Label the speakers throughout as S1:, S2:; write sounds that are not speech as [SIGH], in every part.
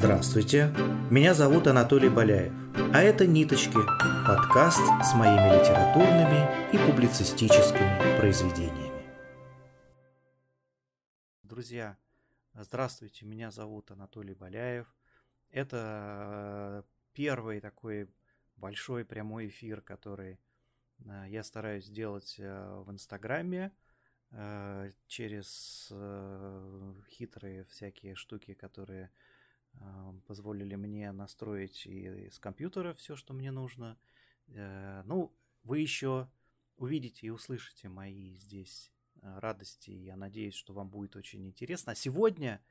S1: Здравствуйте, меня зовут Анатолий Боляев, а это «Ниточки» – подкаст с моими литературными и публицистическими произведениями. Друзья, здравствуйте, меня зовут Анатолий Боляев. Это э, первый такой большой прямой эфир, который э, я стараюсь сделать э, в Инстаграме через хитрые всякие штуки, которые позволили мне настроить и с компьютера все, что мне нужно. Э, ну, вы еще увидите и услышите мои здесь э, радости. Я надеюсь, что вам будет очень интересно. А сегодня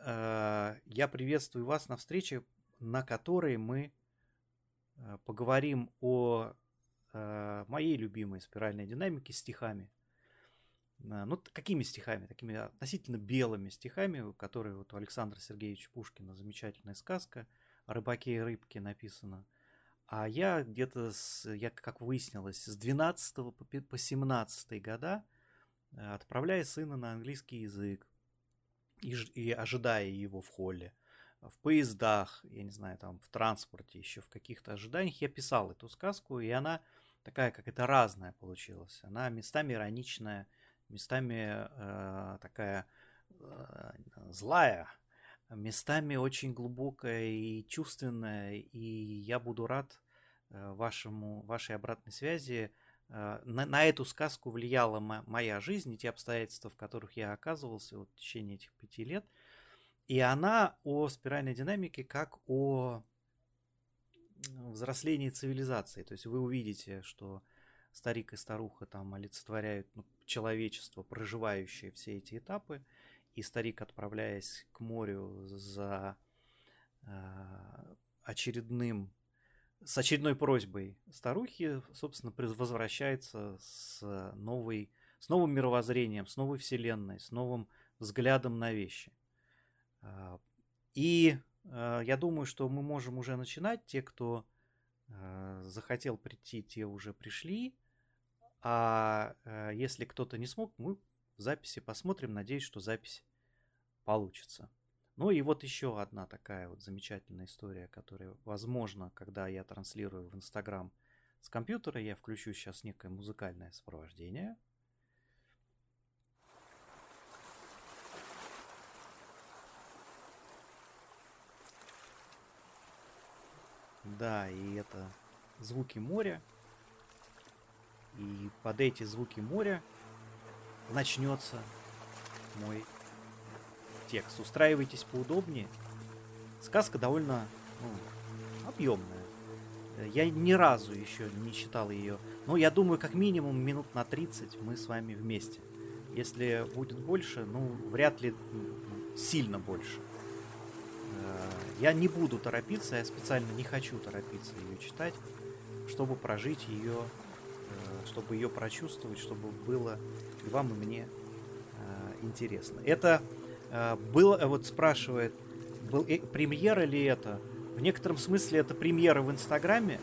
S1: э, я приветствую вас на встрече, на которой мы поговорим о моей любимой спиральной динамике стихами. Ну, какими стихами? Такими относительно белыми стихами, которые вот у Александра Сергеевича Пушкина замечательная сказка о рыбаке и рыбке написана. А я где-то, я, как выяснилось, с 12 по 17 года э, отправляя сына на английский язык и, и ожидая его в холле, в поездах, я не знаю, там в транспорте, еще в каких-то ожиданиях, я писал эту сказку, и она такая, как это разная получилась. Она местами ироничная, местами э, такая э, злая, местами очень глубокая и чувственная, и я буду рад э, вашему, вашей обратной связи. Э, на, на эту сказку влияла моя жизнь и те обстоятельства, в которых я оказывался вот, в течение этих пяти лет. И она о спиральной динамике как о взрослении цивилизации. То есть вы увидите, что старик и старуха там олицетворяют ну, человечество, проживающее все эти этапы, и старик, отправляясь к морю за э, очередным с очередной просьбой старухи, собственно, возвращается с, новой, с новым мировоззрением, с новой вселенной, с новым взглядом на вещи. А, и э, я думаю, что мы можем уже начинать. Те, кто захотел прийти, те уже пришли. А э, если кто-то не смог, мы в записи посмотрим. Надеюсь, что запись получится. Ну и вот еще одна такая вот замечательная история, которая, возможно, когда я транслирую в Инстаграм с компьютера, я включу сейчас некое музыкальное сопровождение. Да, и это звуки моря. И под эти звуки моря начнется мой текст. Устраивайтесь поудобнее. Сказка довольно ну, объемная. Я ни разу еще не читал ее. Но я думаю, как минимум минут на 30 мы с вами вместе. Если будет больше, ну, вряд ли сильно больше. Э, я не буду торопиться, я специально не хочу торопиться ее читать, чтобы прожить ее чтобы ее прочувствовать, чтобы было и вам, и мне э, интересно. Это э, было, э, вот спрашивает, был, э, премьера ли это? В некотором смысле это премьера в Инстаграме.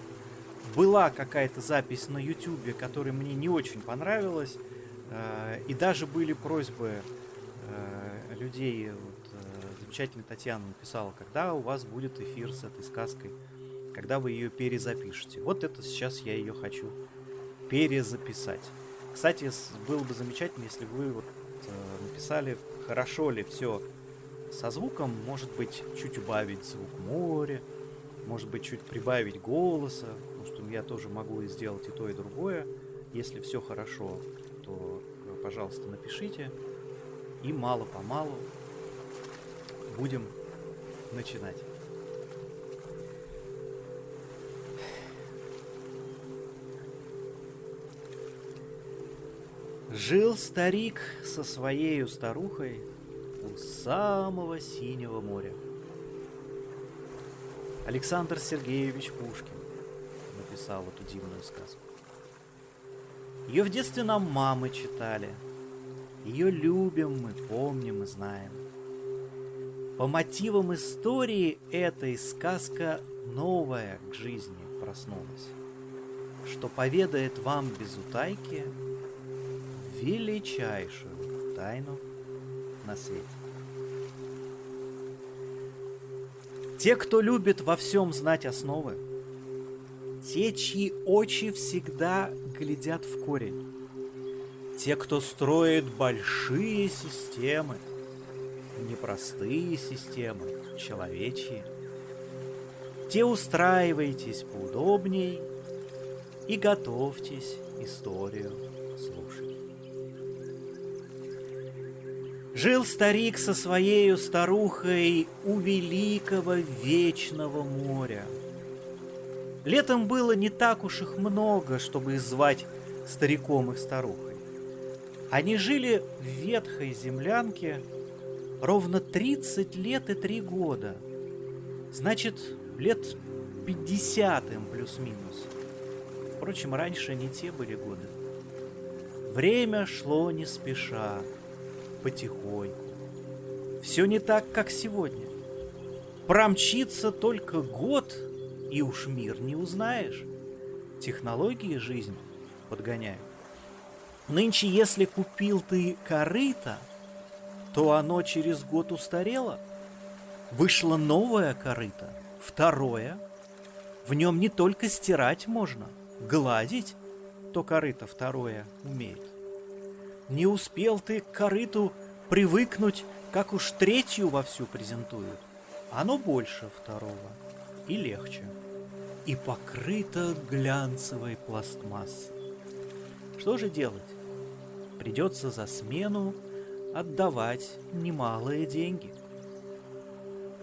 S1: Была какая-то запись на Ютубе, которая мне не очень понравилась. Э, и даже были просьбы э, людей, вот, э, замечательная Татьяна написала, когда у вас будет эфир с этой сказкой, когда вы ее перезапишете. Вот это сейчас я ее хочу перезаписать. Кстати, было бы замечательно, если вы вот э, написали, хорошо ли все со звуком, может быть, чуть убавить звук моря, может быть, чуть прибавить голоса, потому что я тоже могу сделать и то, и другое. Если все хорошо, то, э, пожалуйста, напишите. И мало-помалу будем начинать. Жил старик со своей старухой у самого синего моря. Александр Сергеевич Пушкин написал эту дивную сказку. Ее в детстве нам мамы читали. Ее любим мы, помним и знаем. По мотивам истории этой сказка новая к жизни проснулась, что поведает вам без утайки – величайшую тайну на свете. Те, кто любит во всем знать основы, те, чьи очи всегда глядят в корень, те, кто строит большие системы, непростые системы, человечьи, те устраивайтесь поудобней и готовьтесь историю Жил старик со своей старухой у великого вечного моря. Летом было не так уж их много, чтобы звать стариком и старухой. Они жили в ветхой землянке ровно 30 лет и 3 года. Значит, лет 50 им плюс-минус. Впрочем, раньше не те были годы. Время шло не спеша потихоньку. Все не так, как сегодня. Промчится только год, и уж мир не узнаешь. Технологии жизнь подгоняют. Нынче, если купил ты корыто, то оно через год устарело. Вышло новое корыто, второе. В нем не только стирать можно, гладить, то корыто второе умеет. Не успел ты к корыту привыкнуть, как уж третью вовсю презентуют. Оно больше второго и легче. И покрыто глянцевой пластмассой. Что же делать? Придется за смену отдавать немалые деньги.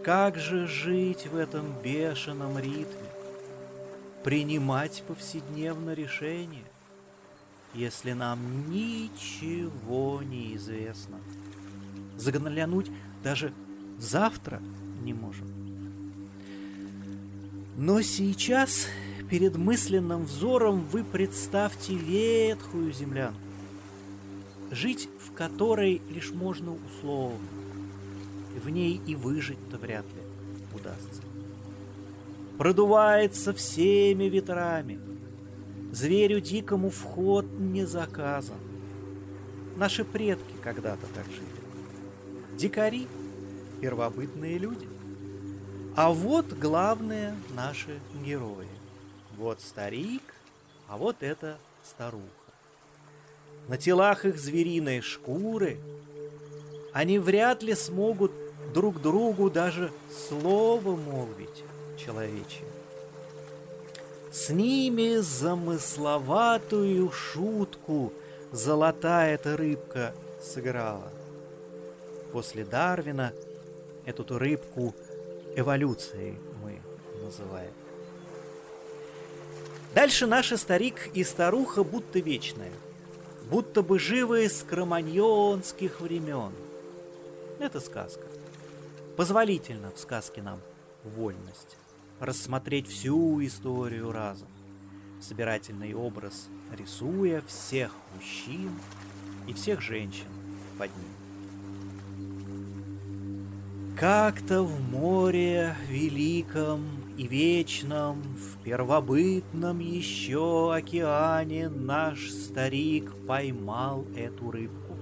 S1: Как же жить в этом бешеном ритме? Принимать повседневно решения? Если нам ничего не известно. Заглянуть даже завтра не можем. Но сейчас перед мысленным взором вы представьте ветхую землянку, жить в которой лишь можно условно. В ней и выжить-то вряд ли удастся. Продувается всеми ветрами – Зверю дикому вход не заказан. Наши предки когда-то так жили. Дикари – первобытные люди. А вот главные наши герои. Вот старик, а вот эта старуха. На телах их звериной шкуры они вряд ли смогут друг другу даже слово молвить человечье. С ними замысловатую шутку золотая эта рыбка сыграла. После Дарвина эту рыбку эволюцией мы называем. Дальше наши старик и старуха будто вечные, будто бы живые с кроманьонских времен. Это сказка. Позволительно в сказке нам вольность рассмотреть всю историю разом, собирательный образ, рисуя всех мужчин и всех женщин под ним. Как-то в море великом и вечном, в первобытном еще океане наш старик поймал эту рыбку.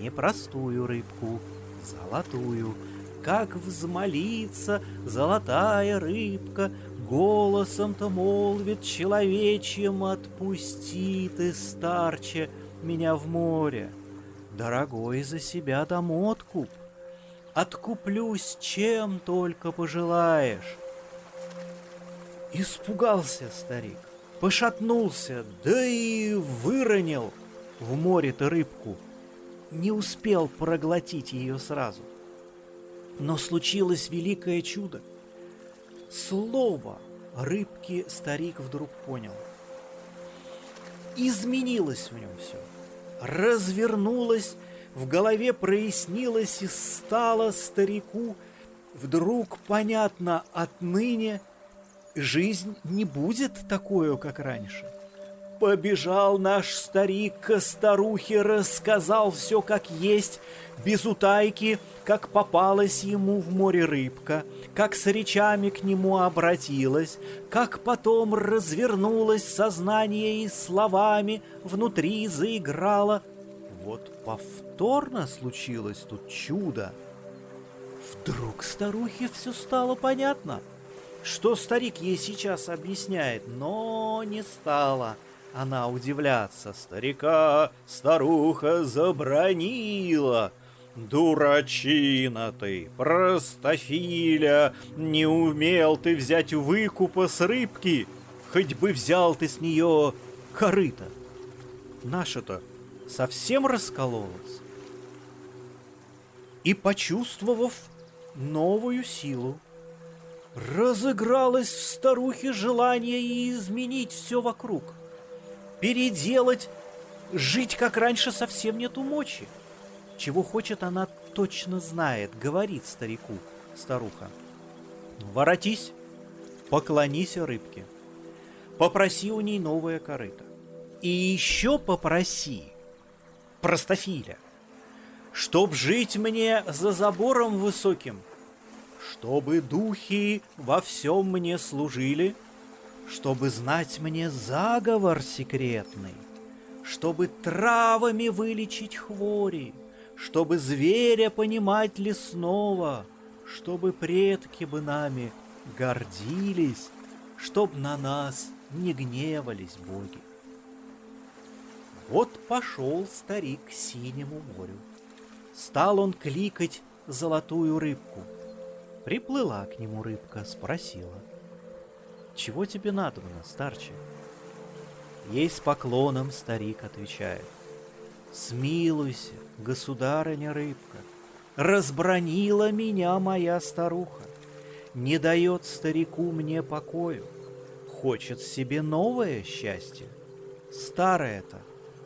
S1: Непростую рыбку, золотую, как взмолиться золотая рыбка, Голосом-то молвит человечьим, Отпусти ты, старче, меня в море. Дорогой за себя дам откуп, Откуплюсь, чем только пожелаешь. Испугался старик, пошатнулся, да и выронил в море-то рыбку. Не успел проглотить ее сразу. Но случилось великое чудо. Слово рыбки старик вдруг понял. Изменилось в нем все. Развернулось, в голове прояснилось и стало старику вдруг понятно отныне жизнь не будет такой, как раньше. Побежал наш старик к старухе, рассказал все как есть, без утайки, как попалась ему в море рыбка, как с речами к нему обратилась, как потом развернулось сознание и словами внутри заиграло. Вот повторно случилось тут чудо. Вдруг старухе все стало понятно, что старик ей сейчас объясняет, но не стала она удивляться. Старика старуха забронила. Дурачина ты, простофиля, не умел ты взять выкупа с рыбки, хоть бы взял ты с нее корыто. Наша-то совсем раскололась. И, почувствовав новую силу, разыгралось в старухе желание изменить все вокруг. Переделать, жить как раньше совсем нету мочи. Чего хочет она точно знает, говорит старику старуха. Воротись, поклонись рыбке, попроси у ней новое корыто. И еще попроси простофиля, чтоб жить мне за забором высоким, чтобы духи во всем мне служили, чтобы знать мне заговор секретный, чтобы травами вылечить хвори, чтобы зверя понимать лесного, чтобы предки бы нами гордились, чтоб на нас не гневались боги. Вот пошел старик к синему морю. Стал он кликать золотую рыбку. Приплыла к нему рыбка, спросила. «Чего тебе надобно, старче?» Ей с поклоном старик отвечает. «Смилуйся, государыня рыбка, разбронила меня моя старуха, не дает старику мне покою, хочет себе новое счастье, старое-то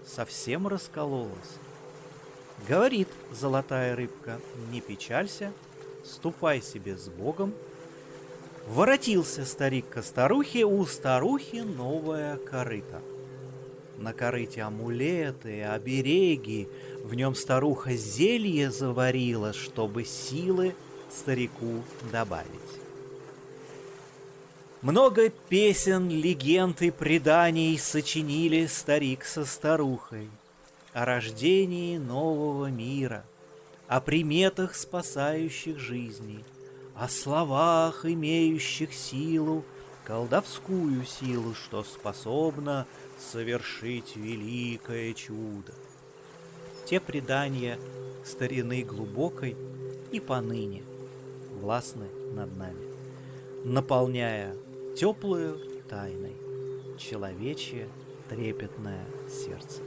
S1: совсем раскололось. Говорит золотая рыбка, не печалься, ступай себе с Богом. Воротился старик ко старухе, у старухи новая корыта. На корыте амулеты, обереги, в нем старуха зелье заварила, чтобы силы старику добавить. Много песен, легенд и преданий сочинили старик со старухой — о рождении нового мира, о приметах, спасающих жизни, о словах, имеющих силу, колдовскую силу, что способна совершить великое чудо. Те предания старины глубокой и поныне властны над нами, наполняя теплую тайной человечье трепетное сердце.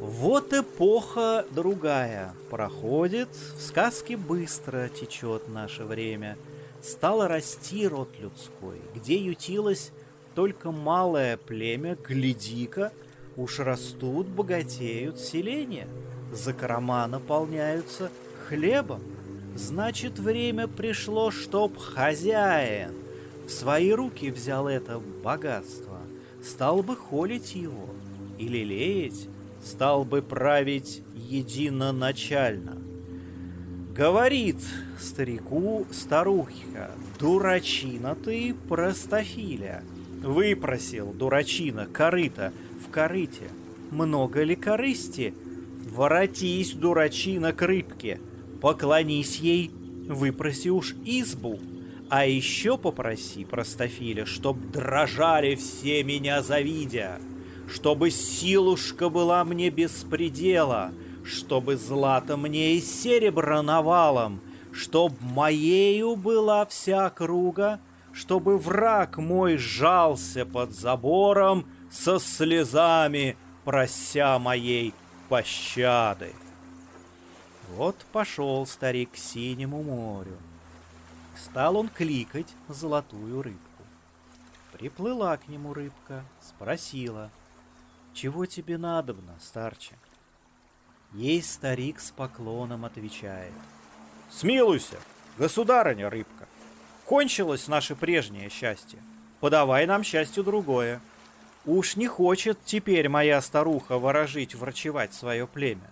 S1: Вот эпоха другая проходит, в сказке быстро течет наше время. Стало расти род людской, где ютилось только малое племя, гляди-ка, уж растут, богатеют селения, закрома наполняются хлебом. Значит, время пришло, чтоб хозяин в свои руки взял это богатство, стал бы холить его и лелеять, стал бы править единоначально. Говорит старику старухя, дурачина ты, простофиля. Выпросил, дурачина, корыто в корыте. Много ли корысти? Воротись, дурачина, к рыбке. Поклонись ей, выпроси уж избу. А еще попроси, простофиля, чтоб дрожали все меня завидя чтобы силушка была мне беспредела, чтобы злато мне и серебро навалом, чтоб моею была вся круга, чтобы враг мой сжался под забором со слезами, прося моей пощады. Вот пошел старик к синему морю. Стал он кликать золотую рыбку. Приплыла к нему рыбка, спросила — чего тебе надобно, старче? Ей старик с поклоном отвечает. Смилуйся, государыня рыбка. Кончилось наше прежнее счастье. Подавай нам счастью другое. Уж не хочет теперь моя старуха ворожить, врачевать свое племя.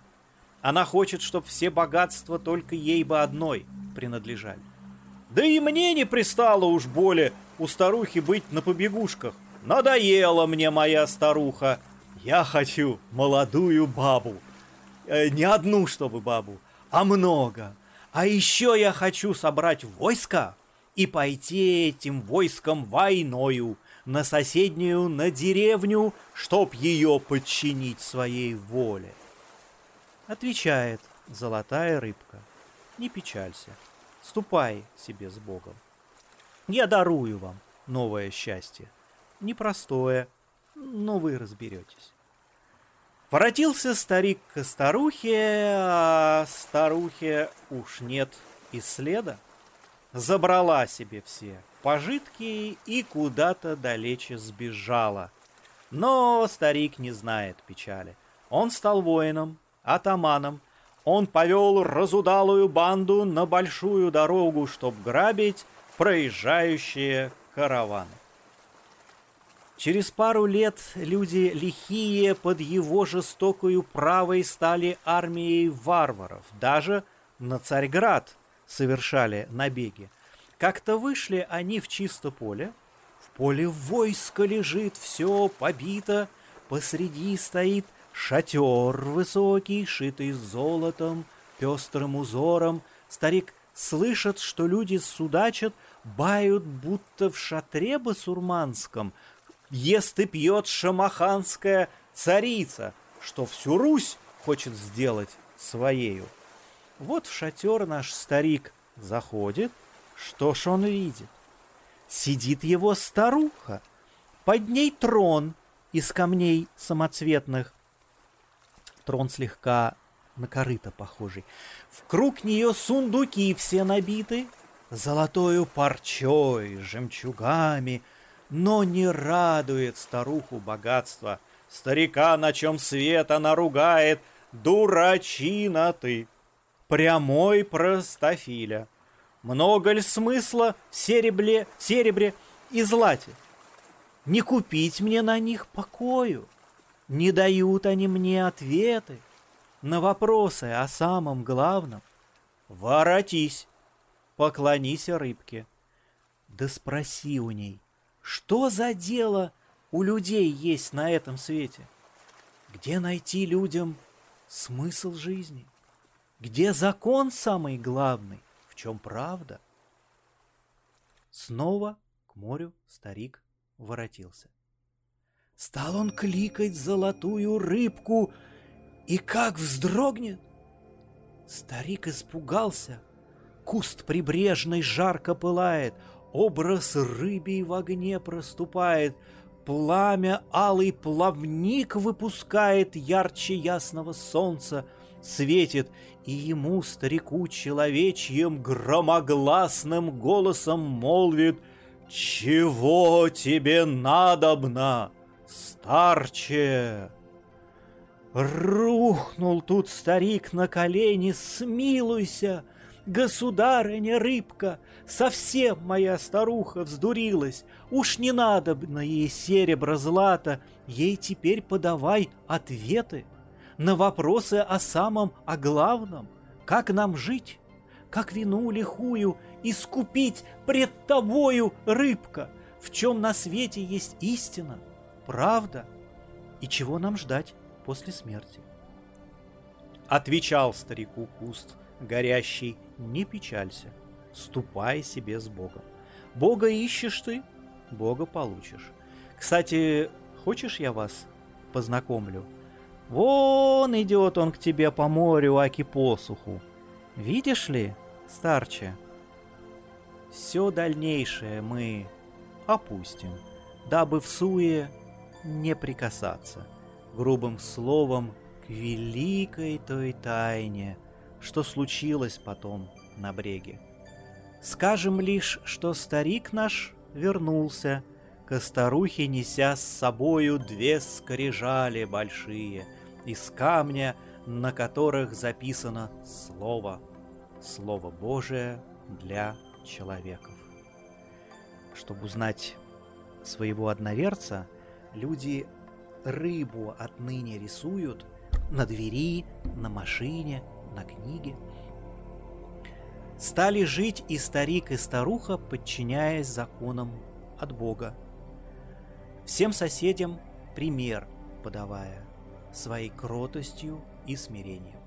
S1: Она хочет, чтоб все богатства только ей бы одной принадлежали. Да и мне не пристало уж более у старухи быть на побегушках. Надоела мне моя старуха, я хочу молодую бабу. Э, не одну, чтобы бабу, а много. А еще я хочу собрать войско и пойти этим войском войною на соседнюю, на деревню, чтоб ее подчинить своей воле. Отвечает золотая рыбка. Не печалься, ступай себе с Богом. Я дарую вам новое счастье. Непростое, но вы разберетесь. Воротился старик к старухе, а старухе уж нет и следа. Забрала себе все пожитки и куда-то далече сбежала. Но старик не знает печали. Он стал воином, атаманом. Он повел разудалую банду на большую дорогу, чтоб грабить проезжающие караваны. Через пару лет люди лихие под его жестокою правой стали армией варваров. Даже на Царьград совершали набеги. Как-то вышли они в чисто поле. В поле войско лежит, все побито. Посреди стоит шатер высокий, шитый золотом, пестрым узором. Старик слышит, что люди судачат, бают, будто в шатре басурманском – ест и пьет шамаханская царица, что всю Русь хочет сделать своею. Вот в шатер наш старик заходит, что ж он видит? Сидит его старуха, под ней трон из камней самоцветных. Трон слегка на корыто похожий. В круг нее сундуки все набиты, золотою парчой, жемчугами — но не радует старуху богатство. Старика, на чем свет она ругает, дурачина ты, прямой простофиля. Много ли смысла в серебре, серебре и злате? Не купить мне на них покою, не дают они мне ответы на вопросы о самом главном. Воротись, поклонись рыбке, да спроси у ней, что за дело у людей есть на этом свете? Где найти людям смысл жизни? Где закон самый главный? В чем правда? Снова к морю старик воротился. Стал он кликать золотую рыбку, и как вздрогнет! Старик испугался. Куст прибрежный жарко пылает, Образ рыбий в огне проступает, Пламя алый плавник выпускает Ярче ясного солнца, светит, И ему, старику человечьим, Громогласным голосом молвит, «Чего тебе надобно, старче?» Рухнул тут старик на колени, смилуйся — Государыня рыбка, совсем моя старуха вздурилась. Уж не надо на ей серебро злато, ей теперь подавай ответы на вопросы о самом, о главном. Как нам жить? Как вину лихую искупить пред тобою, рыбка? В чем на свете есть истина, правда? И чего нам ждать после смерти? Отвечал старику куст горящий не печалься, ступай себе с Богом. Бога ищешь ты, Бога получишь. Кстати, хочешь я вас познакомлю? Вон идет он к тебе по морю, аки посуху. Видишь ли, старче? Все дальнейшее мы опустим, дабы в суе не прикасаться грубым словом к великой той тайне — что случилось потом на бреге. Скажем лишь, что старик наш вернулся, к старухе неся с собою две скрижали большие из камня, на которых записано слово, слово Божие для человеков. Чтобы узнать своего одноверца, люди рыбу отныне рисуют на двери, на машине – на книге. Стали жить и старик, и старуха, подчиняясь законам от Бога. Всем соседям пример подавая своей кротостью и смирением.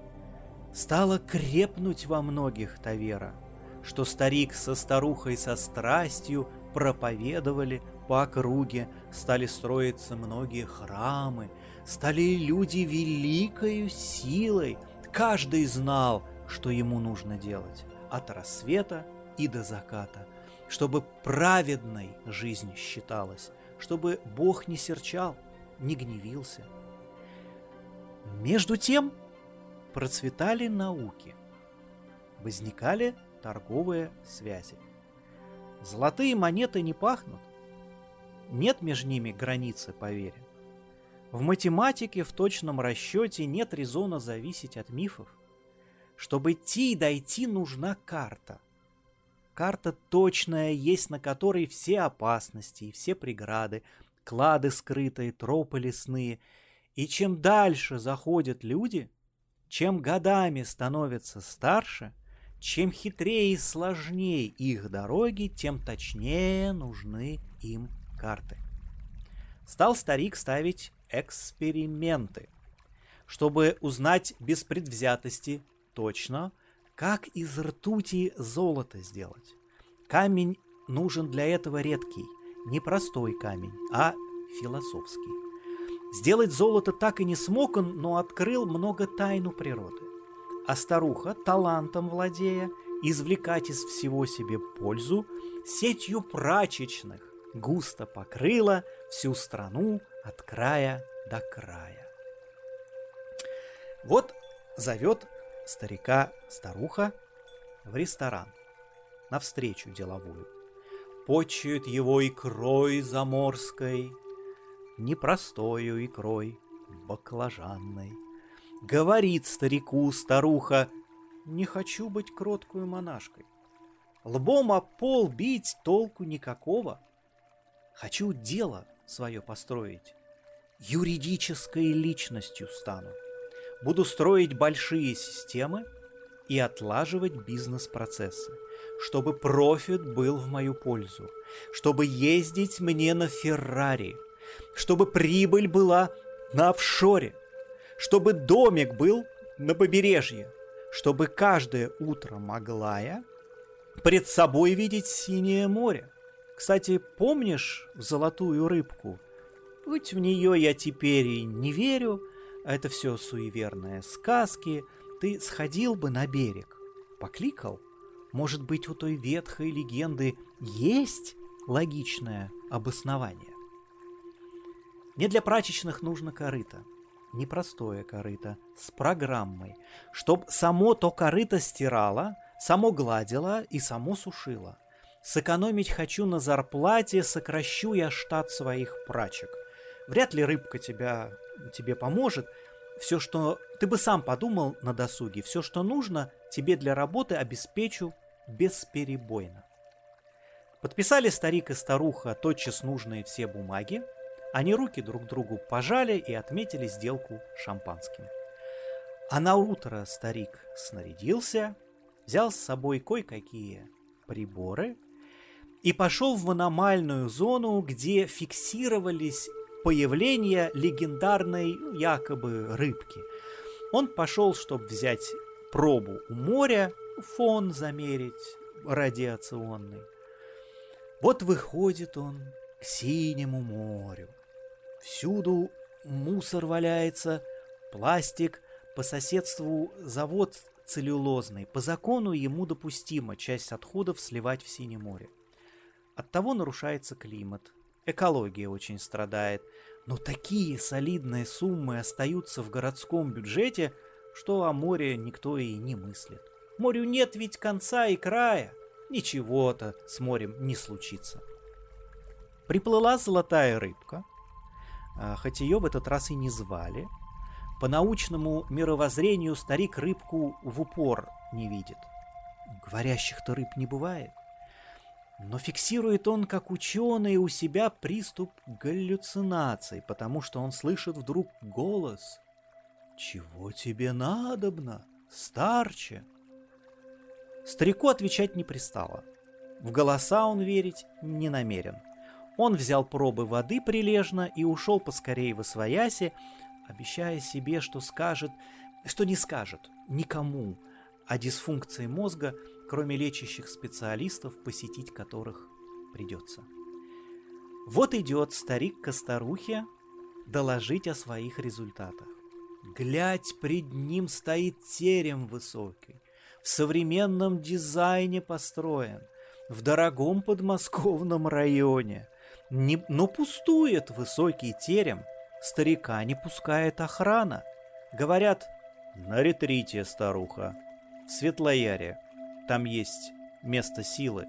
S1: Стала крепнуть во многих та вера, что старик со старухой со страстью проповедовали по округе, стали строиться многие храмы, стали люди великою силой. Каждый знал, что ему нужно делать от рассвета и до заката, чтобы праведной жизнь считалась, чтобы Бог не серчал, не гневился. Между тем процветали науки, возникали торговые связи. Золотые монеты не пахнут, нет между ними границы, поверь. В математике в точном расчете нет резона зависеть от мифов. Чтобы идти и дойти, нужна карта. Карта точная есть, на которой все опасности и все преграды, клады скрытые, тропы лесные. И чем дальше заходят люди, чем годами становятся старше, чем хитрее и сложнее их дороги, тем точнее нужны им карты. Стал старик ставить эксперименты, чтобы узнать без предвзятости точно, как из ртути золото сделать. Камень нужен для этого редкий, не простой камень, а философский. Сделать золото так и не смог он, но открыл много тайну природы. А старуха, талантом владея, извлекать из всего себе пользу, сетью прачечных, густо покрыла всю страну от края до края. Вот зовет старика старуха в ресторан на встречу деловую. Почует его икрой заморской, непростою икрой, баклажанной. Говорит старику старуха, не хочу быть кроткую монашкой. Лбом о пол бить толку никакого — Хочу дело свое построить. Юридической личностью стану. Буду строить большие системы и отлаживать бизнес-процессы, чтобы профит был в мою пользу, чтобы ездить мне на Феррари, чтобы прибыль была на офшоре, чтобы домик был на побережье, чтобы каждое утро могла я пред собой видеть синее море, кстати, помнишь золотую рыбку? Хоть в нее я теперь и не верю, это все суеверные сказки, ты сходил бы на берег, покликал. Может быть, у той ветхой легенды есть логичное обоснование? Не для прачечных нужно корыто, непростое корыто, с программой, чтоб само то корыто стирало, само гладило и само сушило. Сэкономить хочу на зарплате, сокращу я штат своих прачек. Вряд ли рыбка тебя, тебе поможет. Все, что ты бы сам подумал на досуге, все, что нужно, тебе для работы обеспечу бесперебойно. Подписали старик и старуха тотчас нужные все бумаги. Они руки друг другу пожали и отметили сделку шампанским. А на утро старик снарядился, взял с собой кое-какие приборы – и пошел в аномальную зону, где фиксировались появления легендарной ну, якобы рыбки. Он пошел, чтобы взять пробу у моря, фон замерить радиационный. Вот выходит он к синему морю. Всюду мусор валяется, пластик, по соседству завод целлюлозный. По закону ему допустимо часть отходов сливать в Синее море. Оттого нарушается климат. Экология очень страдает. Но такие солидные суммы остаются в городском бюджете, что о море никто и не мыслит. Морю нет ведь конца и края. Ничего-то с морем не случится. Приплыла золотая рыбка, а, хоть ее в этот раз и не звали. По научному мировоззрению старик рыбку в упор не видит. Говорящих-то рыб не бывает. Но фиксирует он, как ученый, у себя приступ галлюцинаций, потому что он слышит вдруг голос «Чего тебе надобно, старче?» Старику отвечать не пристало. В голоса он верить не намерен. Он взял пробы воды прилежно и ушел поскорее в освояси, обещая себе, что скажет, что не скажет – никому о дисфункции мозга, кроме лечащих специалистов, посетить которых придется. Вот идет старик к старухе доложить о своих результатах. Глядь, пред ним стоит терем высокий, в современном дизайне построен, в дорогом подмосковном районе. Не, но пустует высокий терем, старика не пускает охрана. Говорят, на ретрите, старуха, в Светлояре, там есть место силы.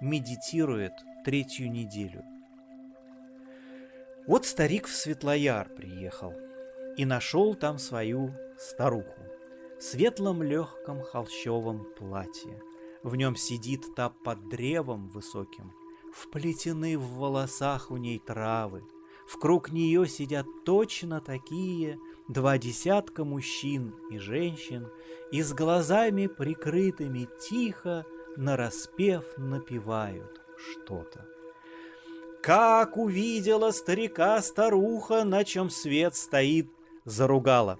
S1: Медитирует третью неделю. Вот старик в Светлояр приехал и нашел там свою старуху в светлом легком холщовом платье. В нем сидит та под древом высоким, вплетены в волосах у ней травы. В круг нее сидят точно такие два десятка мужчин и женщин, и с глазами прикрытыми тихо, нараспев, напевают что-то. Как увидела старика старуха, на чем свет стоит, заругала.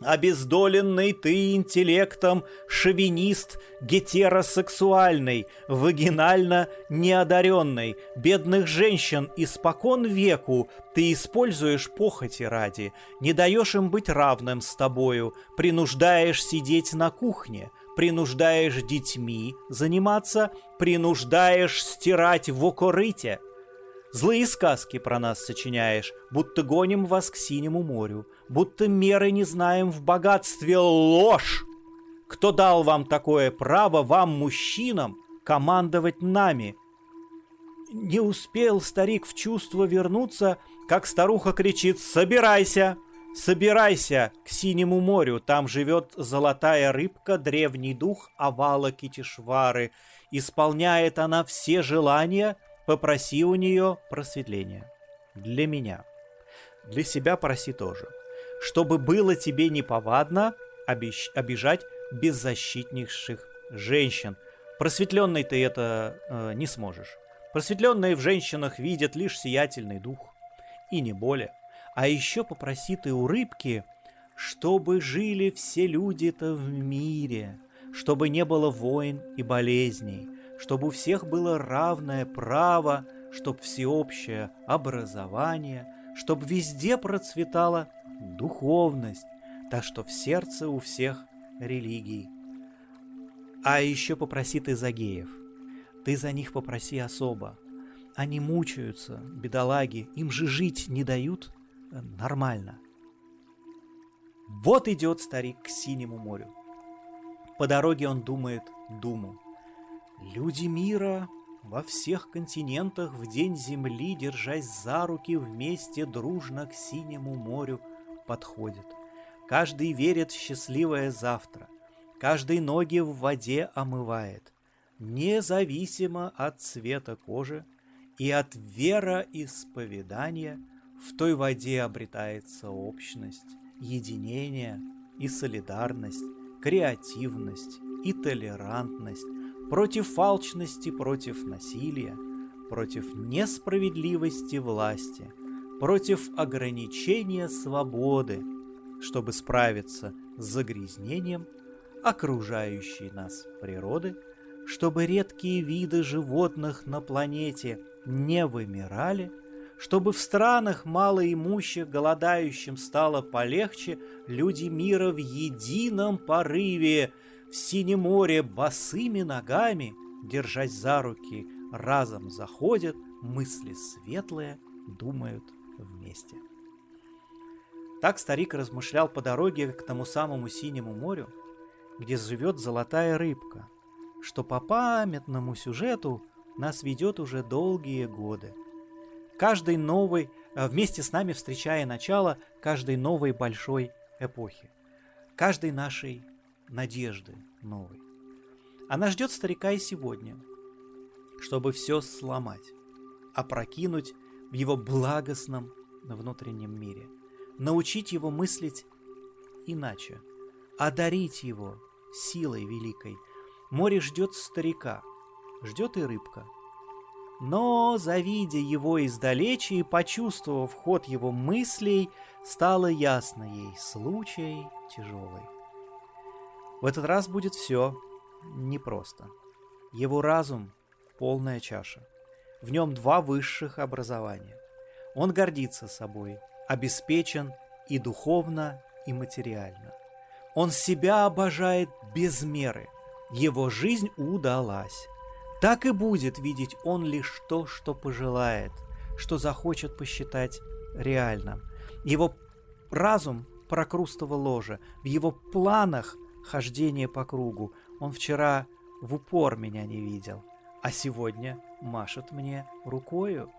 S1: Обездоленный ты интеллектом, шовинист гетеросексуальный, вагинально неодаренный, бедных женщин испокон веку ты используешь похоти ради, не даешь им быть равным с тобою, принуждаешь сидеть на кухне, принуждаешь детьми заниматься, принуждаешь стирать в окорыте – Злые сказки про нас сочиняешь, будто гоним вас к синему морю, будто меры не знаем в богатстве ложь. Кто дал вам такое право, вам, мужчинам, командовать нами? Не успел старик в чувство вернуться, как старуха кричит «Собирайся! Собирайся к синему морю! Там живет золотая рыбка, древний дух овала Китишвары. Исполняет она все желания — Попроси у нее просветления. Для меня. Для себя проси тоже. Чтобы было тебе неповадно обещ- обижать беззащитнейших женщин. Просветленный ты это э, не сможешь. Просветленные в женщинах видят лишь сиятельный дух. И не более. А еще попроси ты у рыбки, чтобы жили все люди-то в мире, чтобы не было войн и болезней, чтобы у всех было равное право, чтобы всеобщее образование, чтобы везде процветала духовность, так что в сердце у всех религий. А еще попроси ты за геев. Ты за них попроси особо. Они мучаются, бедолаги, им же жить не дают нормально. Вот идет старик к синему морю. По дороге он думает думу. Люди мира во всех континентах в день Земли, держась за руки вместе дружно к синему морю, подходят. Каждый верит в счастливое завтра, каждый ноги в воде омывает, независимо от цвета кожи и от вероисповедания в той воде обретается общность, единение и солидарность, креативность и толерантность, против алчности, против насилия, против несправедливости власти, против ограничения свободы, чтобы справиться с загрязнением окружающей нас природы, чтобы редкие виды животных на планете не вымирали, чтобы в странах малоимущих голодающим стало полегче, люди мира в едином порыве в синем море босыми ногами, держась за руки, разом заходят, мысли светлые, думают вместе. Так старик размышлял по дороге к тому самому синему морю, где живет золотая рыбка, что по памятному сюжету нас ведет уже долгие годы. Каждый новый, а вместе с нами встречая начало каждой новой большой эпохи, каждой нашей надежды новой. Она ждет старика и сегодня, чтобы все сломать, опрокинуть в его благостном внутреннем мире, научить его мыслить иначе, одарить его силой великой. Море ждет старика, ждет и рыбка. Но, завидя его издалече и почувствовав ход его мыслей, стало ясно ей случай тяжелый. В этот раз будет все непросто. Его разум — полная чаша. В нем два высших образования. Он гордится собой, обеспечен и духовно, и материально. Он себя обожает без меры. Его жизнь удалась. Так и будет видеть он лишь то, что пожелает, что захочет посчитать реальным. Его разум – прокрустово ложе. В его планах хождение по кругу. Он вчера в упор меня не видел, а сегодня машет мне рукою.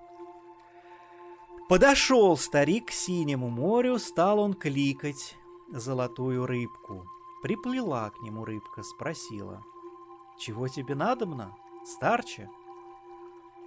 S1: Подошел старик к синему морю, стал он кликать золотую рыбку. Приплыла к нему рыбка, спросила. «Чего тебе надобно, старче?»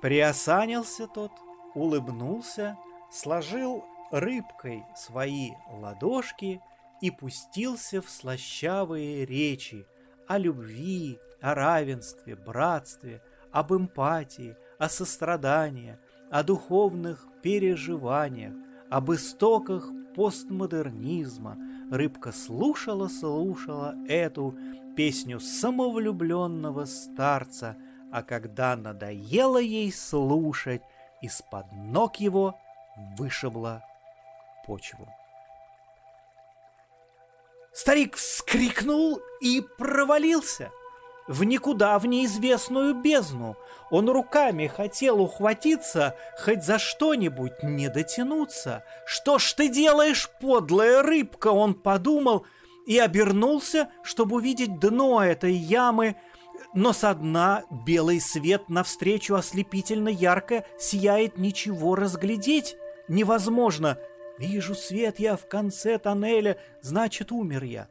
S1: Приосанился тот, улыбнулся, сложил рыбкой свои ладошки и пустился в слащавые речи о любви, о равенстве, братстве, об эмпатии, о сострадании, о духовных переживаниях, об истоках постмодернизма. Рыбка слушала-слушала эту песню самовлюбленного старца, а когда надоело ей слушать, из-под ног его вышибла почву. Старик вскрикнул и провалился в никуда, в неизвестную бездну. Он руками хотел ухватиться, хоть за что-нибудь не дотянуться. «Что ж ты делаешь, подлая рыбка?» Он подумал и обернулся, чтобы увидеть дно этой ямы, но со дна белый свет навстречу ослепительно ярко сияет, ничего разглядеть невозможно. Вижу свет я в конце тоннеля, значит, умер я.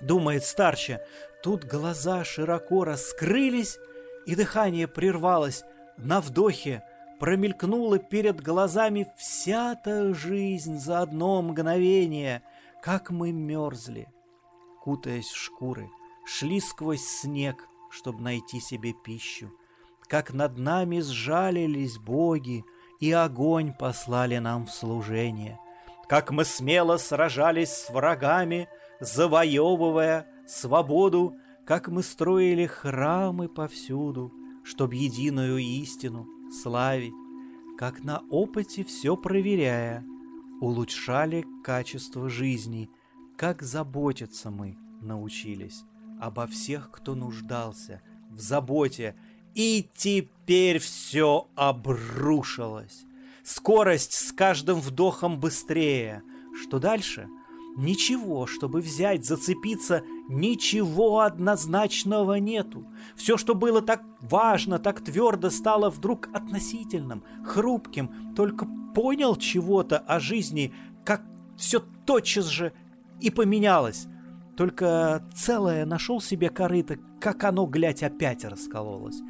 S1: Думает старче, тут глаза широко раскрылись, и дыхание прервалось. На вдохе промелькнула перед глазами вся та жизнь за одно мгновение, как мы мерзли, кутаясь в шкуры, шли сквозь снег, чтобы найти себе пищу, как над нами сжалились боги, и огонь послали нам в служение. Как мы смело сражались с врагами, завоевывая свободу, как мы строили храмы повсюду, чтоб единую истину славить, как на опыте все проверяя, улучшали качество жизни, как заботиться мы научились обо всех, кто нуждался в заботе и теперь все обрушилось. Скорость с каждым вдохом быстрее. Что дальше? Ничего, чтобы взять, зацепиться, ничего однозначного нету. Все, что было так важно, так твердо, стало вдруг относительным, хрупким. Только понял чего-то о жизни, как все тотчас же и поменялось. Только целое нашел себе корыто, как оно, глядь, опять раскололось.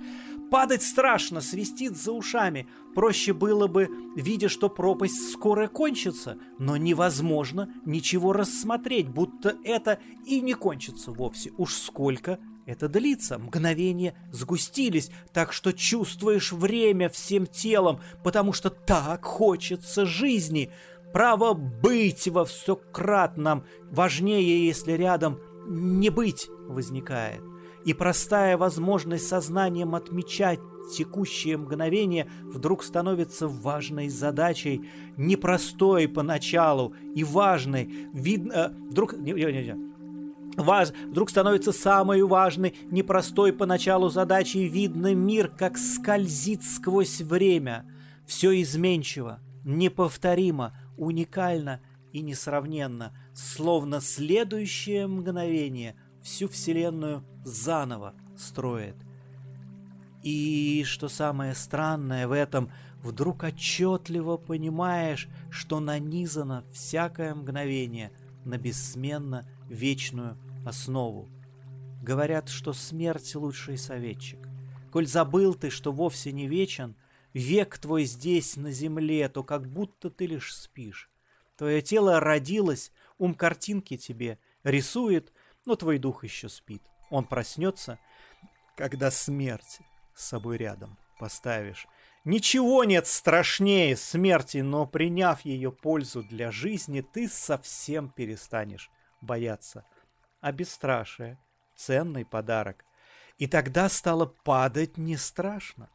S1: Падать страшно, свистит за ушами. Проще было бы, видя, что пропасть скоро кончится, но невозможно ничего рассмотреть, будто это и не кончится вовсе. Уж сколько это длится. Мгновения сгустились, так что чувствуешь время всем телом, потому что так хочется жизни. Право быть во все крат нам важнее, если рядом не быть возникает. И простая возможность сознанием отмечать текущее мгновение вдруг становится важной задачей, непростой поначалу и важной. Видно, э, вдруг, не, не, не, Важ, вдруг становится самой важной, непростой поначалу задачей видно мир, как скользит сквозь время. Все изменчиво, неповторимо, уникально и несравненно, словно следующее мгновение всю Вселенную заново строит. И, что самое странное в этом, вдруг отчетливо понимаешь, что нанизано всякое мгновение на бессменно вечную основу. Говорят, что смерть лучший советчик. Коль забыл ты, что вовсе не вечен — Век твой здесь, на земле, то как будто ты лишь спишь. Твое тело родилось, ум картинки тебе рисует, но твой дух еще спит. Он проснется, когда смерть с собой рядом поставишь. Ничего нет страшнее смерти, но приняв ее пользу для жизни, ты совсем перестанешь бояться. А бесстрашие ценный подарок. И тогда стало падать не страшно.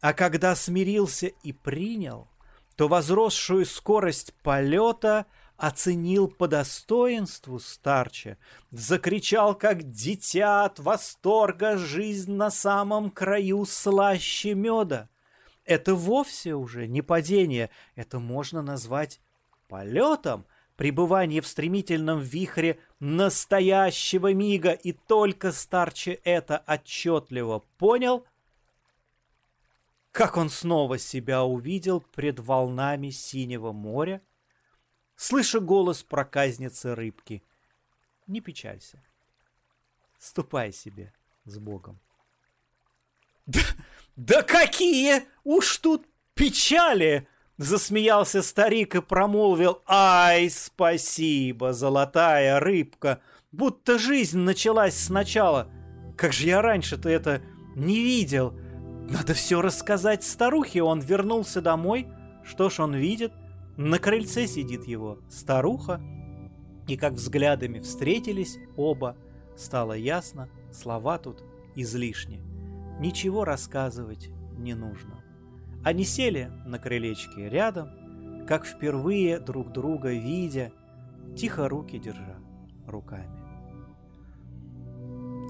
S1: А когда смирился и принял, то возросшую скорость полета оценил по достоинству старче, закричал, как дитя от восторга, жизнь на самом краю слаще меда. Это вовсе уже не падение, это можно назвать полетом, пребывание в стремительном вихре настоящего мига, и только старче это отчетливо понял, как он снова себя увидел пред волнами синего моря, слыша голос проказницы рыбки. Не печалься. Ступай себе с Богом. Да, да какие уж тут печали! Засмеялся старик и промолвил «Ай, спасибо, золотая рыбка! Будто жизнь началась сначала! Как же я раньше-то это не видел! Надо все рассказать старухе!» Он вернулся домой. Что ж он видит? На крыльце сидит его старуха. И как взглядами встретились оба, стало ясно, слова тут излишни. Ничего рассказывать не нужно. Они сели на крылечке рядом, как впервые друг друга видя, тихо руки держа руками.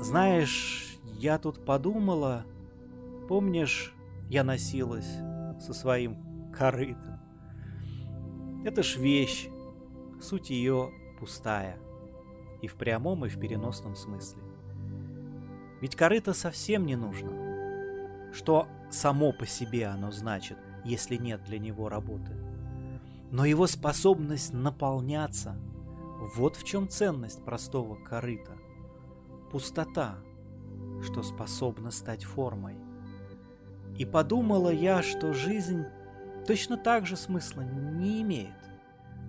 S1: Знаешь, я тут подумала, помнишь, я носилась со своим корытом. Это ж вещь, суть ее пустая, и в прямом, и в переносном смысле. Ведь корыто совсем не нужно. Что само по себе оно значит, если нет для него работы. Но его способность наполняться – вот в чем ценность простого корыта. Пустота, что способна стать формой. И подумала я, что жизнь точно так же смысла не имеет.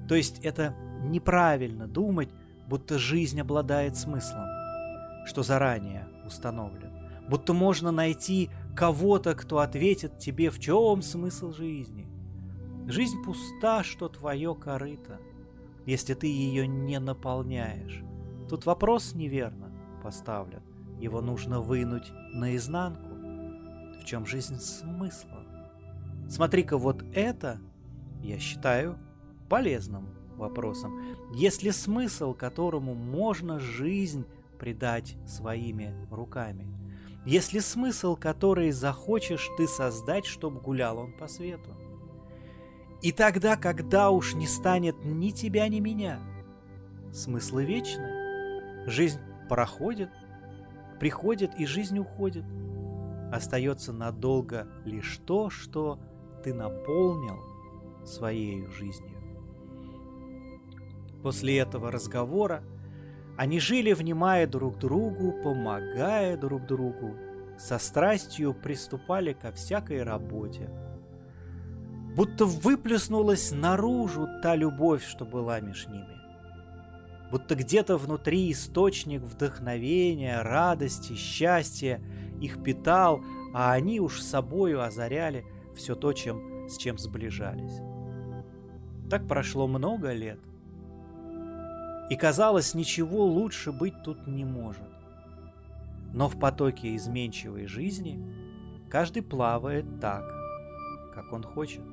S1: То есть это неправильно думать, будто жизнь обладает смыслом, что заранее установлен. Будто можно найти кого-то, кто ответит тебе, в чем смысл жизни. Жизнь пуста, что твое корыто, если ты ее не наполняешь. Тут вопрос неверно поставлен. Его нужно вынуть наизнанку. Чем жизнь смысла? Смотри-ка, вот это я считаю полезным вопросом. Если смысл, которому можно жизнь придать своими руками – есть ли смысл, который захочешь ты создать, чтоб гулял он по свету? И тогда, когда уж не станет ни тебя, ни меня, смыслы вечны. Жизнь проходит, приходит и жизнь уходит. Остается надолго лишь то, что ты наполнил своей жизнью. После этого разговора они жили, внимая друг другу, помогая друг другу, со страстью приступали ко всякой работе. Будто выплеснулась наружу та любовь, что была между ними. Будто где-то внутри источник вдохновения, радости, счастья их питал, а они уж собою озаряли все то, чем, с чем сближались. Так прошло много лет. И казалось, ничего лучше быть тут не может. Но в потоке изменчивой жизни каждый плавает так, как он хочет.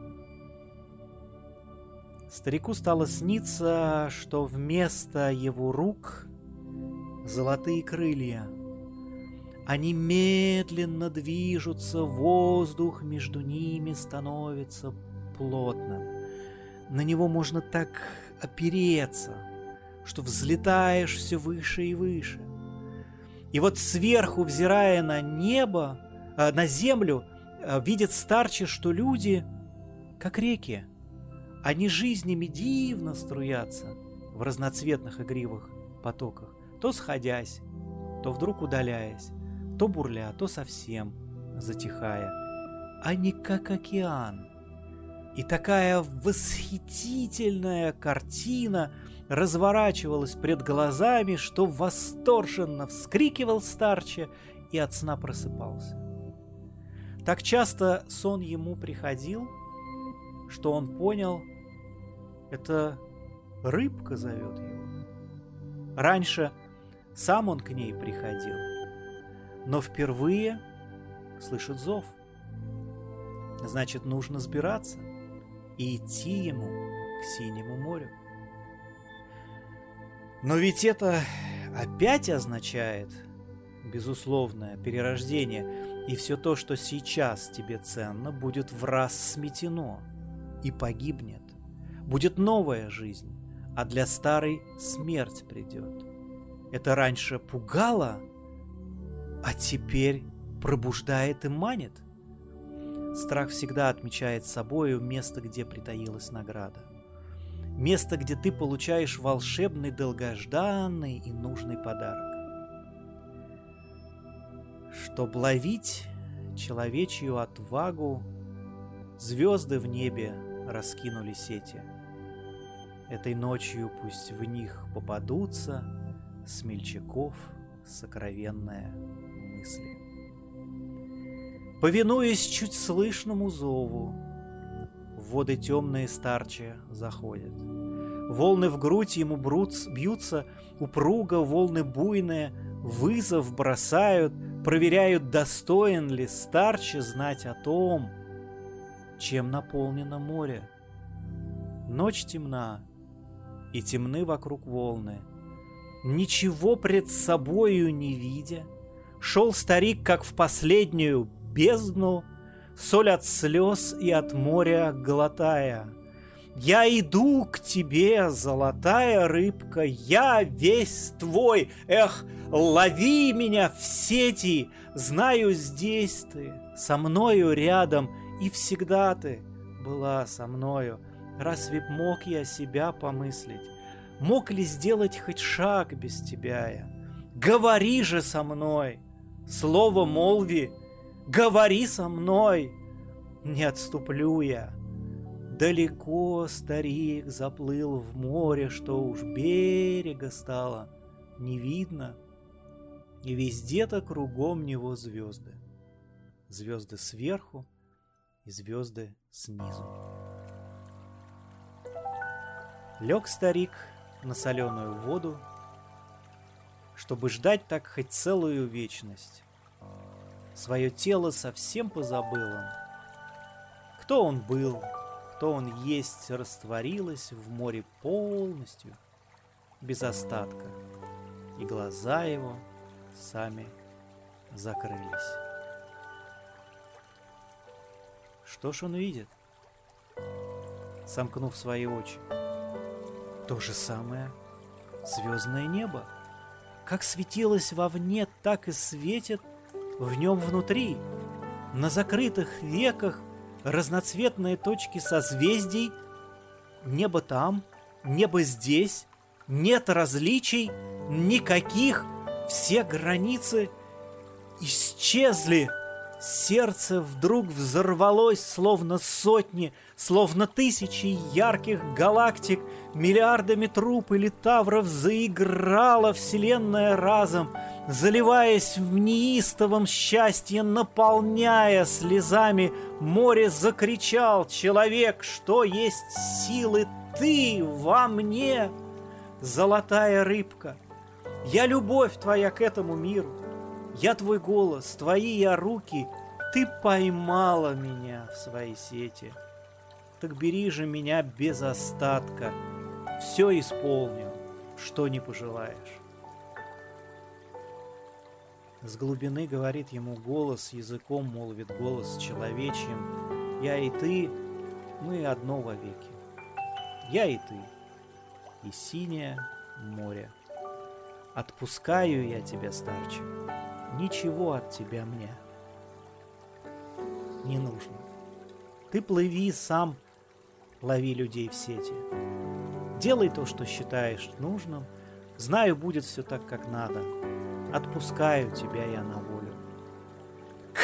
S1: Старику стало сниться, что вместо его рук золотые крылья. Они медленно движутся, воздух между ними становится плотным. На него можно так опереться – что взлетаешь все выше и выше. И вот сверху, взирая на небо, э, на землю, э, видит старче, что люди, как реки, они жизнями дивно струятся в разноцветных игривых потоках, то сходясь, то вдруг удаляясь, то бурля, то совсем затихая. Они как океан. И такая восхитительная картина – разворачивалась пред глазами, что восторженно вскрикивал старче и от сна просыпался. Так часто сон ему приходил, что он понял, это рыбка зовет его. Раньше Сам он к ней приходил, но впервые слышит зов. Значит, нужно сбираться и идти ему к синему морю. Но ведь это опять означает безусловное перерождение, и все то, что сейчас тебе ценно, будет в раз сметено и погибнет. Будет новая жизнь, а для старой смерть придет. Это раньше пугало, а теперь пробуждает и манит. Страх всегда отмечает собою место, где притаилась награда. Место, где ты получаешь волшебный, долгожданный и нужный подарок. Чтоб ловить человечью отвагу, Звезды в небе раскинули сети. Этой ночью пусть в них попадутся Смельчаков сокровенная мысли. Повинуясь чуть слышному зову, в воды темные старче заходят. Волны в грудь ему брут, бьются, упруго волны буйные, вызов бросают, проверяют, достоин ли старче знать о том, чем наполнено море. Ночь темна, и темны вокруг волны. Ничего пред собою не видя, шел старик, как в последнюю бездну, соль от слез и от моря глотая. Я иду к тебе, золотая рыбка, я весь твой, эх, лови меня в сети, знаю, здесь ты, со мною рядом, и всегда ты была со мною. Разве мог я себя помыслить? Мог ли сделать хоть шаг без тебя я? Говори же со мной, слово молви, говори со мной, не отступлю я. Далеко старик заплыл в море, что уж берега стало не видно, и везде-то кругом него звезды. Звезды сверху и звезды снизу. Лег старик на соленую воду, чтобы ждать так хоть целую вечность. Свое тело совсем позабыл он. Кто он был, кто он есть, растворилось в море полностью, без остатка, и глаза его сами закрылись. Что ж он видит? Сомкнув свои очи. То же самое звездное небо. Как светилось вовне, так и светит в нем внутри. На закрытых веках разноцветные точки созвездий, небо там, небо здесь, нет различий, никаких, все границы исчезли. Сердце вдруг взорвалось, словно сотни, словно тысячи ярких галактик, миллиардами труп или тавров заиграла вселенная разом, заливаясь в неистовом счастье, наполняя слезами, море закричал человек, что есть силы ты во мне, золотая рыбка. Я любовь твоя к этому миру, я твой голос, твои я руки, ты поймала меня в свои сети. Так бери же меня без остатка, все исполню, что не пожелаешь. С глубины говорит ему голос, языком молвит голос человечьим. Я и ты, мы одно вовеки. Я и ты, и синее море. Отпускаю я тебя, старче ничего от тебя мне не нужно. Ты плыви сам, лови людей в сети. Делай то, что считаешь нужным. Знаю, будет все так, как надо. Отпускаю тебя я на волю.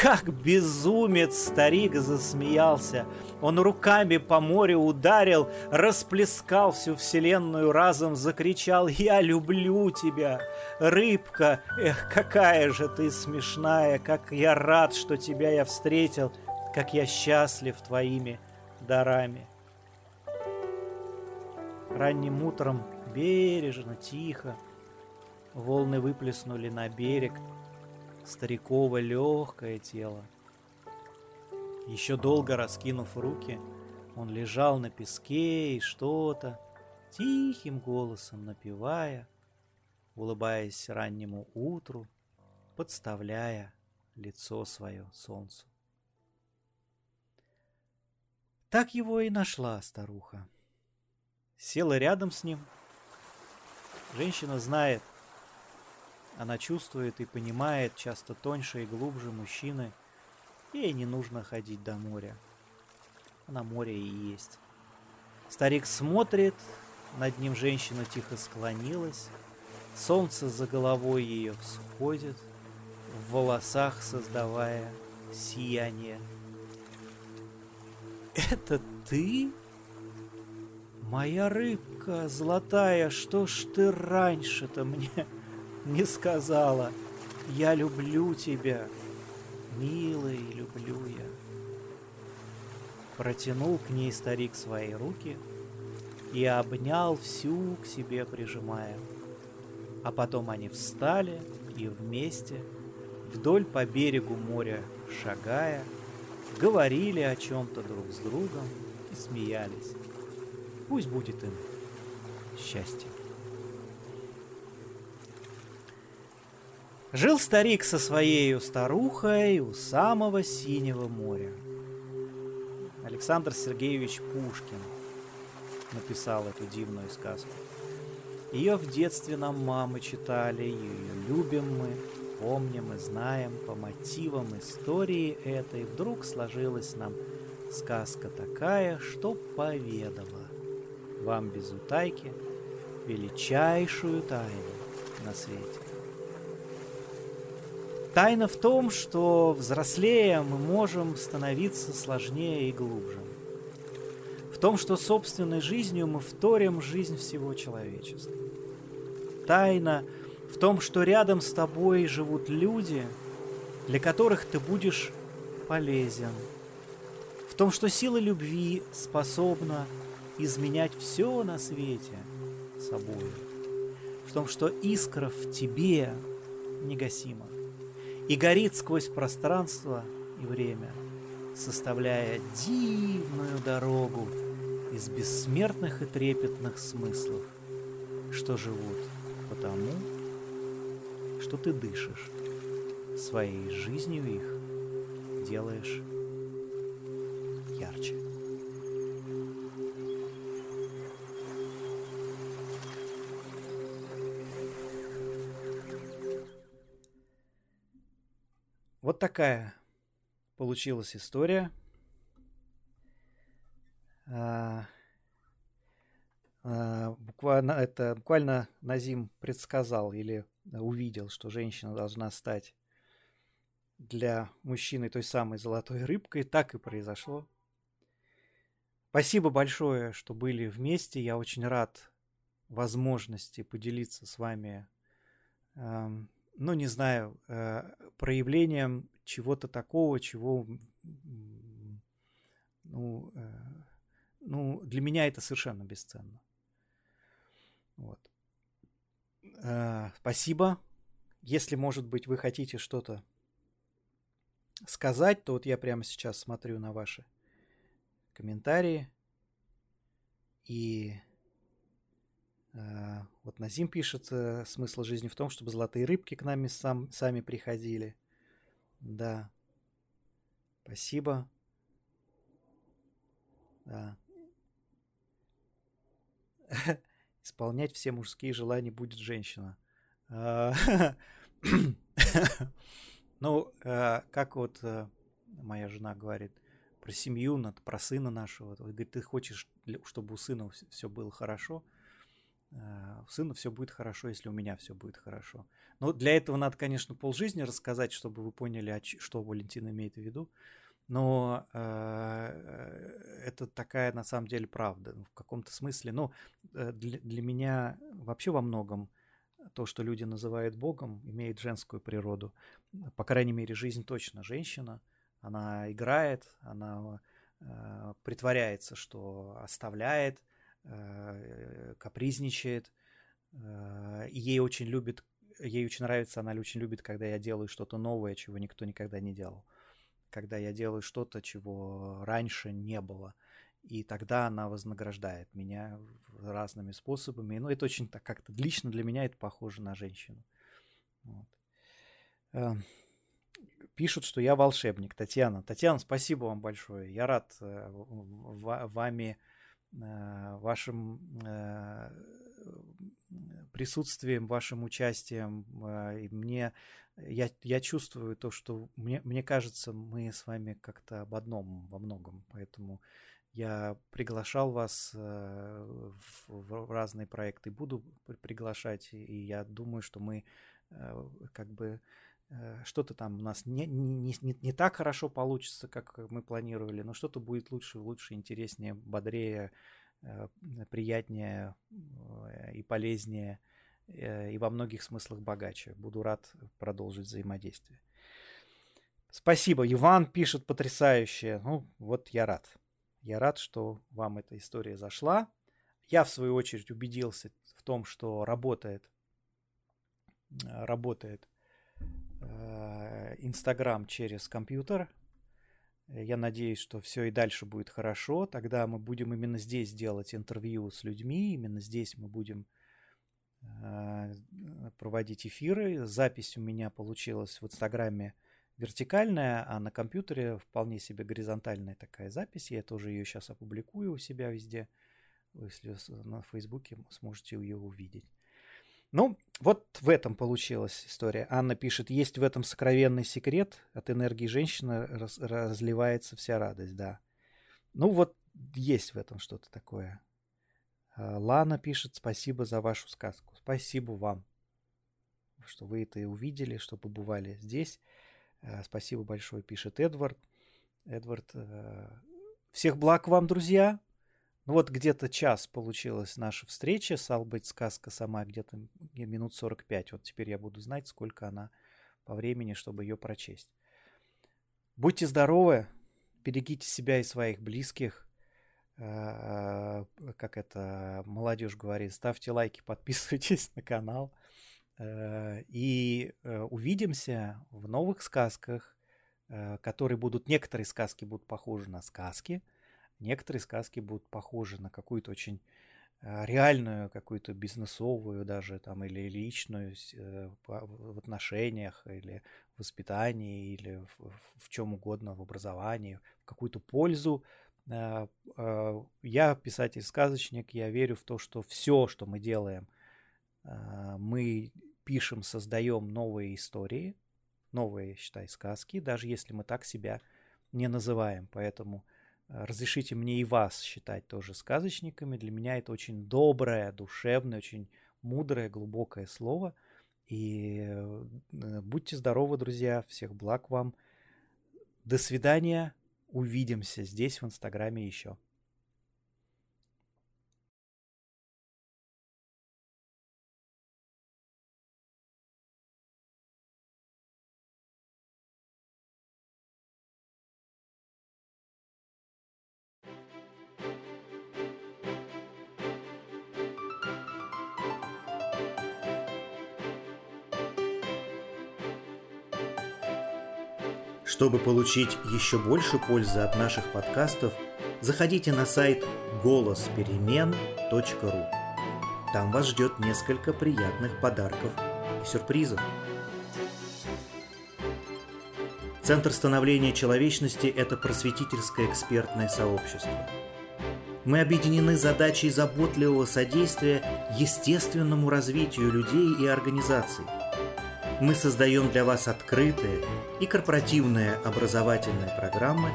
S1: Как безумец старик засмеялся. Он руками по морю ударил, расплескал всю вселенную, разом закричал «Я люблю тебя, рыбка! Эх, какая же ты смешная! Как я рад, что тебя я встретил! Как я счастлив твоими дарами!» Ранним утром бережно, тихо, волны выплеснули на берег стариково легкое тело. Еще долго раскинув руки, он лежал на песке и что-то тихим голосом напевая, улыбаясь раннему утру, подставляя лицо свое солнцу. Так его и нашла старуха. Села рядом с ним. Женщина знает, она чувствует и понимает часто тоньше и глубже мужчины. Ей не нужно ходить до моря. На море и есть. Старик смотрит, над ним женщина тихо склонилась. Солнце за головой ее всходит, в волосах создавая сияние. «Это ты?» «Моя рыбка золотая, что ж ты раньше-то мне не сказала? Я люблю тебя, милый, люблю я». Протянул к ней старик свои руки и обнял всю к себе прижимая. А потом они встали и вместе, вдоль по берегу моря шагая, говорили о чем-то друг с другом и смеялись. Пусть будет им счастье. Жил старик со своей старухой у самого синего моря. Александр Сергеевич Пушкин написал эту дивную сказку. Ее в детстве нам мамы читали, ее любим мы, помним и знаем по мотивам истории этой. Вдруг сложилась нам сказка такая, что поведала вам без утайки величайшую тайну на свете. Тайна в том, что взрослея мы можем становиться сложнее и глубже. В том, что собственной жизнью мы вторим жизнь всего человечества. Тайна в том, что рядом с тобой живут люди, для которых ты будешь полезен. В том, что сила любви способна изменять все на свете собой. В том, что искра в тебе негасима и горит сквозь пространство и время, составляя дивную дорогу из бессмертных и трепетных смыслов, что живут потому, что ты дышишь, своей жизнью их делаешь Вот такая получилась история. А, а, буквально, это, буквально Назим предсказал или увидел, что женщина должна стать для мужчины той самой золотой рыбкой. Так и произошло. Спасибо большое, что были вместе. Я очень рад возможности поделиться с вами, э, ну, не знаю, э, проявлением чего-то такого, чего, ну, э, ну, для меня это совершенно бесценно. Вот. Э, спасибо. Если, может быть, вы хотите что-то сказать, то вот я прямо сейчас смотрю на ваши комментарии. И вот Назим пишет, смысл жизни в том, чтобы золотые рыбки к нами сам, сами приходили. Да. Спасибо. Да. [LAUGHS] Исполнять все мужские желания будет женщина. А, [LAUGHS] ну, э, как вот моя жена говорит про семью, про сына нашего. Говорит, ты хочешь, чтобы у сына все было хорошо. Э, у сына все будет хорошо, если у меня все будет хорошо. Но для этого надо, конечно, полжизни рассказать, чтобы вы поняли, что Валентин имеет в виду. Но э, это такая на самом деле правда в каком-то смысле. Но для, для меня вообще во многом то, что люди называют Богом, имеет женскую природу. По крайней мере, жизнь точно женщина. Она играет, она э, притворяется, что оставляет, э, капризничает. Э, ей очень любит ей очень нравится, она очень любит, когда я делаю что-то новое, чего никто никогда не делал. Когда я делаю что-то, чего раньше не было. И тогда она вознаграждает меня разными способами. Ну, это очень так как-то лично для меня это похоже на женщину. Вот. Эм, пишут, что я волшебник. Татьяна. Татьяна, спасибо вам большое. Я рад э, вами, э, вашим э, присутствием, вашим участием. И мне, я, я чувствую то, что мне, мне кажется, мы с вами как-то об одном во многом. Поэтому я приглашал вас в, разные проекты, буду приглашать, и я думаю, что мы как бы Э, что-то там у нас не, не, не, не так хорошо получится, как мы планировали, но что-то будет лучше, лучше, интереснее, бодрее, э, приятнее э, и полезнее, и во многих смыслах богаче. Буду рад продолжить взаимодействие. Спасибо. Иван пишет потрясающе. Ну, вот я рад. Я рад, что вам эта история зашла. Я, в свою очередь, убедился в том, что работает, работает Э, Инстаграм через компьютер. Я надеюсь, что все и дальше будет хорошо. Тогда мы будем именно здесь делать интервью с людьми, именно здесь мы будем э, проводить эфиры. Запись у меня получилась в Инстаграме вертикальная, а на компьютере вполне себе горизонтальная такая запись. Я тоже ее сейчас опубликую у себя везде. Если на Фейсбуке сможете ее увидеть. Ну, вот в этом получилась история. Анна пишет, есть в этом сокровенный секрет, от энергии женщины раз, разливается вся радость, да. Ну вот есть в этом что-то такое. А, Лана пишет, спасибо за вашу сказку. Спасибо вам, что вы это увидели, что побывали здесь. А, спасибо большое, пишет Эдвард. Эдвард, э, всех благ вам, друзья. Ну вот где-то час получилась наша встреча. Стал быть, сказка сама где-то минут 45. Вот теперь я буду знать, сколько она по времени, чтобы ее прочесть. Будьте здоровы, берегите себя и своих близких. Э, как это молодежь говорит, ставьте лайки, [LAUGHS] подписывайтесь на канал. Э, и э, увидимся в новых сказках, которые будут, некоторые сказки будут похожи на сказки, Некоторые сказки будут похожи на какую-то очень э, реальную, какую-то бизнесовую даже там или личную э, в отношениях или в воспитании или в, в чем угодно, в образовании, в какую-то пользу. Э, я писатель-сказочник, я верю в то, что все, что мы делаем, мы пишем, создаем новые истории, новые, считай, сказки, даже если мы так себя не называем. Поэтому Разрешите мне и вас считать тоже сказочниками. Для меня это очень доброе, душевное, очень мудрое, глубокое слово. И э, будьте здоровы, друзья. Всех благ вам. До свидания. Увидимся здесь в Инстаграме еще.
S2: Чтобы получить еще больше пользы от наших подкастов, заходите на сайт голосперемен.ру. Там вас ждет несколько приятных подарков и сюрпризов. Центр становления человечности – это просветительское экспертное сообщество. Мы объединены задачей заботливого содействия естественному развитию людей и организаций – мы создаем для вас открытые и корпоративные образовательные программы,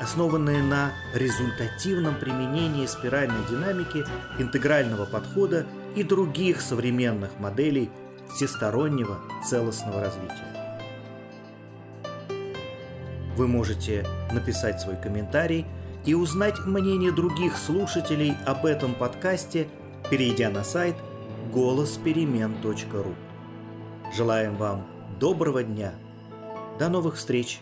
S2: основанные на результативном применении спиральной динамики, интегрального подхода и других современных моделей всестороннего целостного развития. Вы можете написать свой комментарий и узнать мнение других слушателей об этом подкасте, перейдя на сайт голосперемен.ру. Желаем вам доброго дня. До новых встреч!